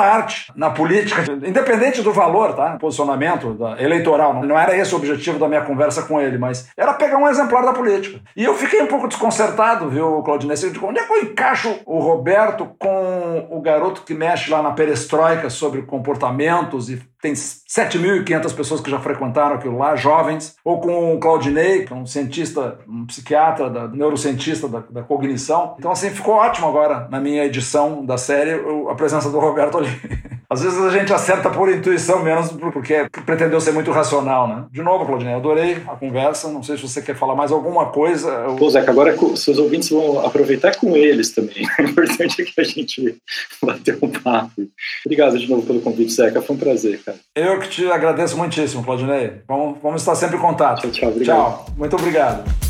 arte na política, independente do valor, tá? Posicionamento eleitoral. Não era esse o objetivo da minha conversa com ele, mas era pegar um exemplar da política. E eu fiquei um pouco desconcertado, viu, Claudinei? Onde é que eu encaixo o Roberto com o garoto que mexe lá na perestroika sobre comportamentos e tem 7.500 pessoas que já frequentaram aquilo lá, jovens, ou com o Claudinei, que é um cientista, um psiquiatra, da, neurocientista da, da cognição. Então, assim, ficou ótimo agora, na minha edição da série, a presença do Roberto ali. Às vezes a gente acerta por intuição menos, porque pretendeu ser muito racional, né? De novo, Claudinei, adorei a conversa. Não sei se você quer falar mais alguma coisa. Eu... Pô, Zeca, agora seus ouvintes vão aproveitar com eles também. O importante é que a gente bateu um papo. Obrigado de novo pelo convite, Zeca. Foi um prazer, cara. Eu que te agradeço muitíssimo, Claudinei. Vamos, vamos estar sempre em contato. Tchau, tchau. Obrigado. Tchau. Muito obrigado.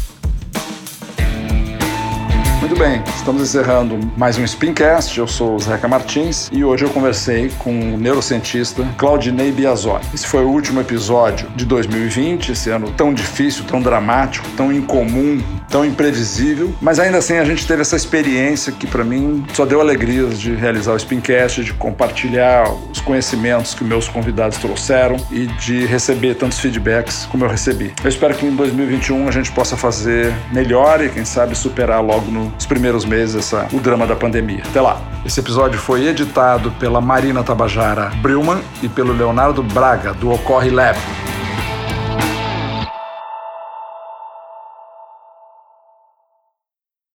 Muito bem, estamos encerrando mais um Spincast. Eu sou o Zeca Martins e hoje eu conversei com o neurocientista Claudinei Biazoni. Esse foi o último episódio de 2020, esse ano tão difícil, tão dramático, tão incomum, tão imprevisível, mas ainda assim a gente teve essa experiência que para mim só deu alegrias de realizar o Spincast, de compartilhar os conhecimentos que meus convidados trouxeram e de receber tantos feedbacks como eu recebi. Eu espero que em 2021 a gente possa fazer melhor e quem sabe superar logo no os primeiros meses essa, o drama da pandemia. Até lá. Esse episódio foi editado pela Marina Tabajara Brilman e pelo Leonardo Braga, do Ocorre Lab.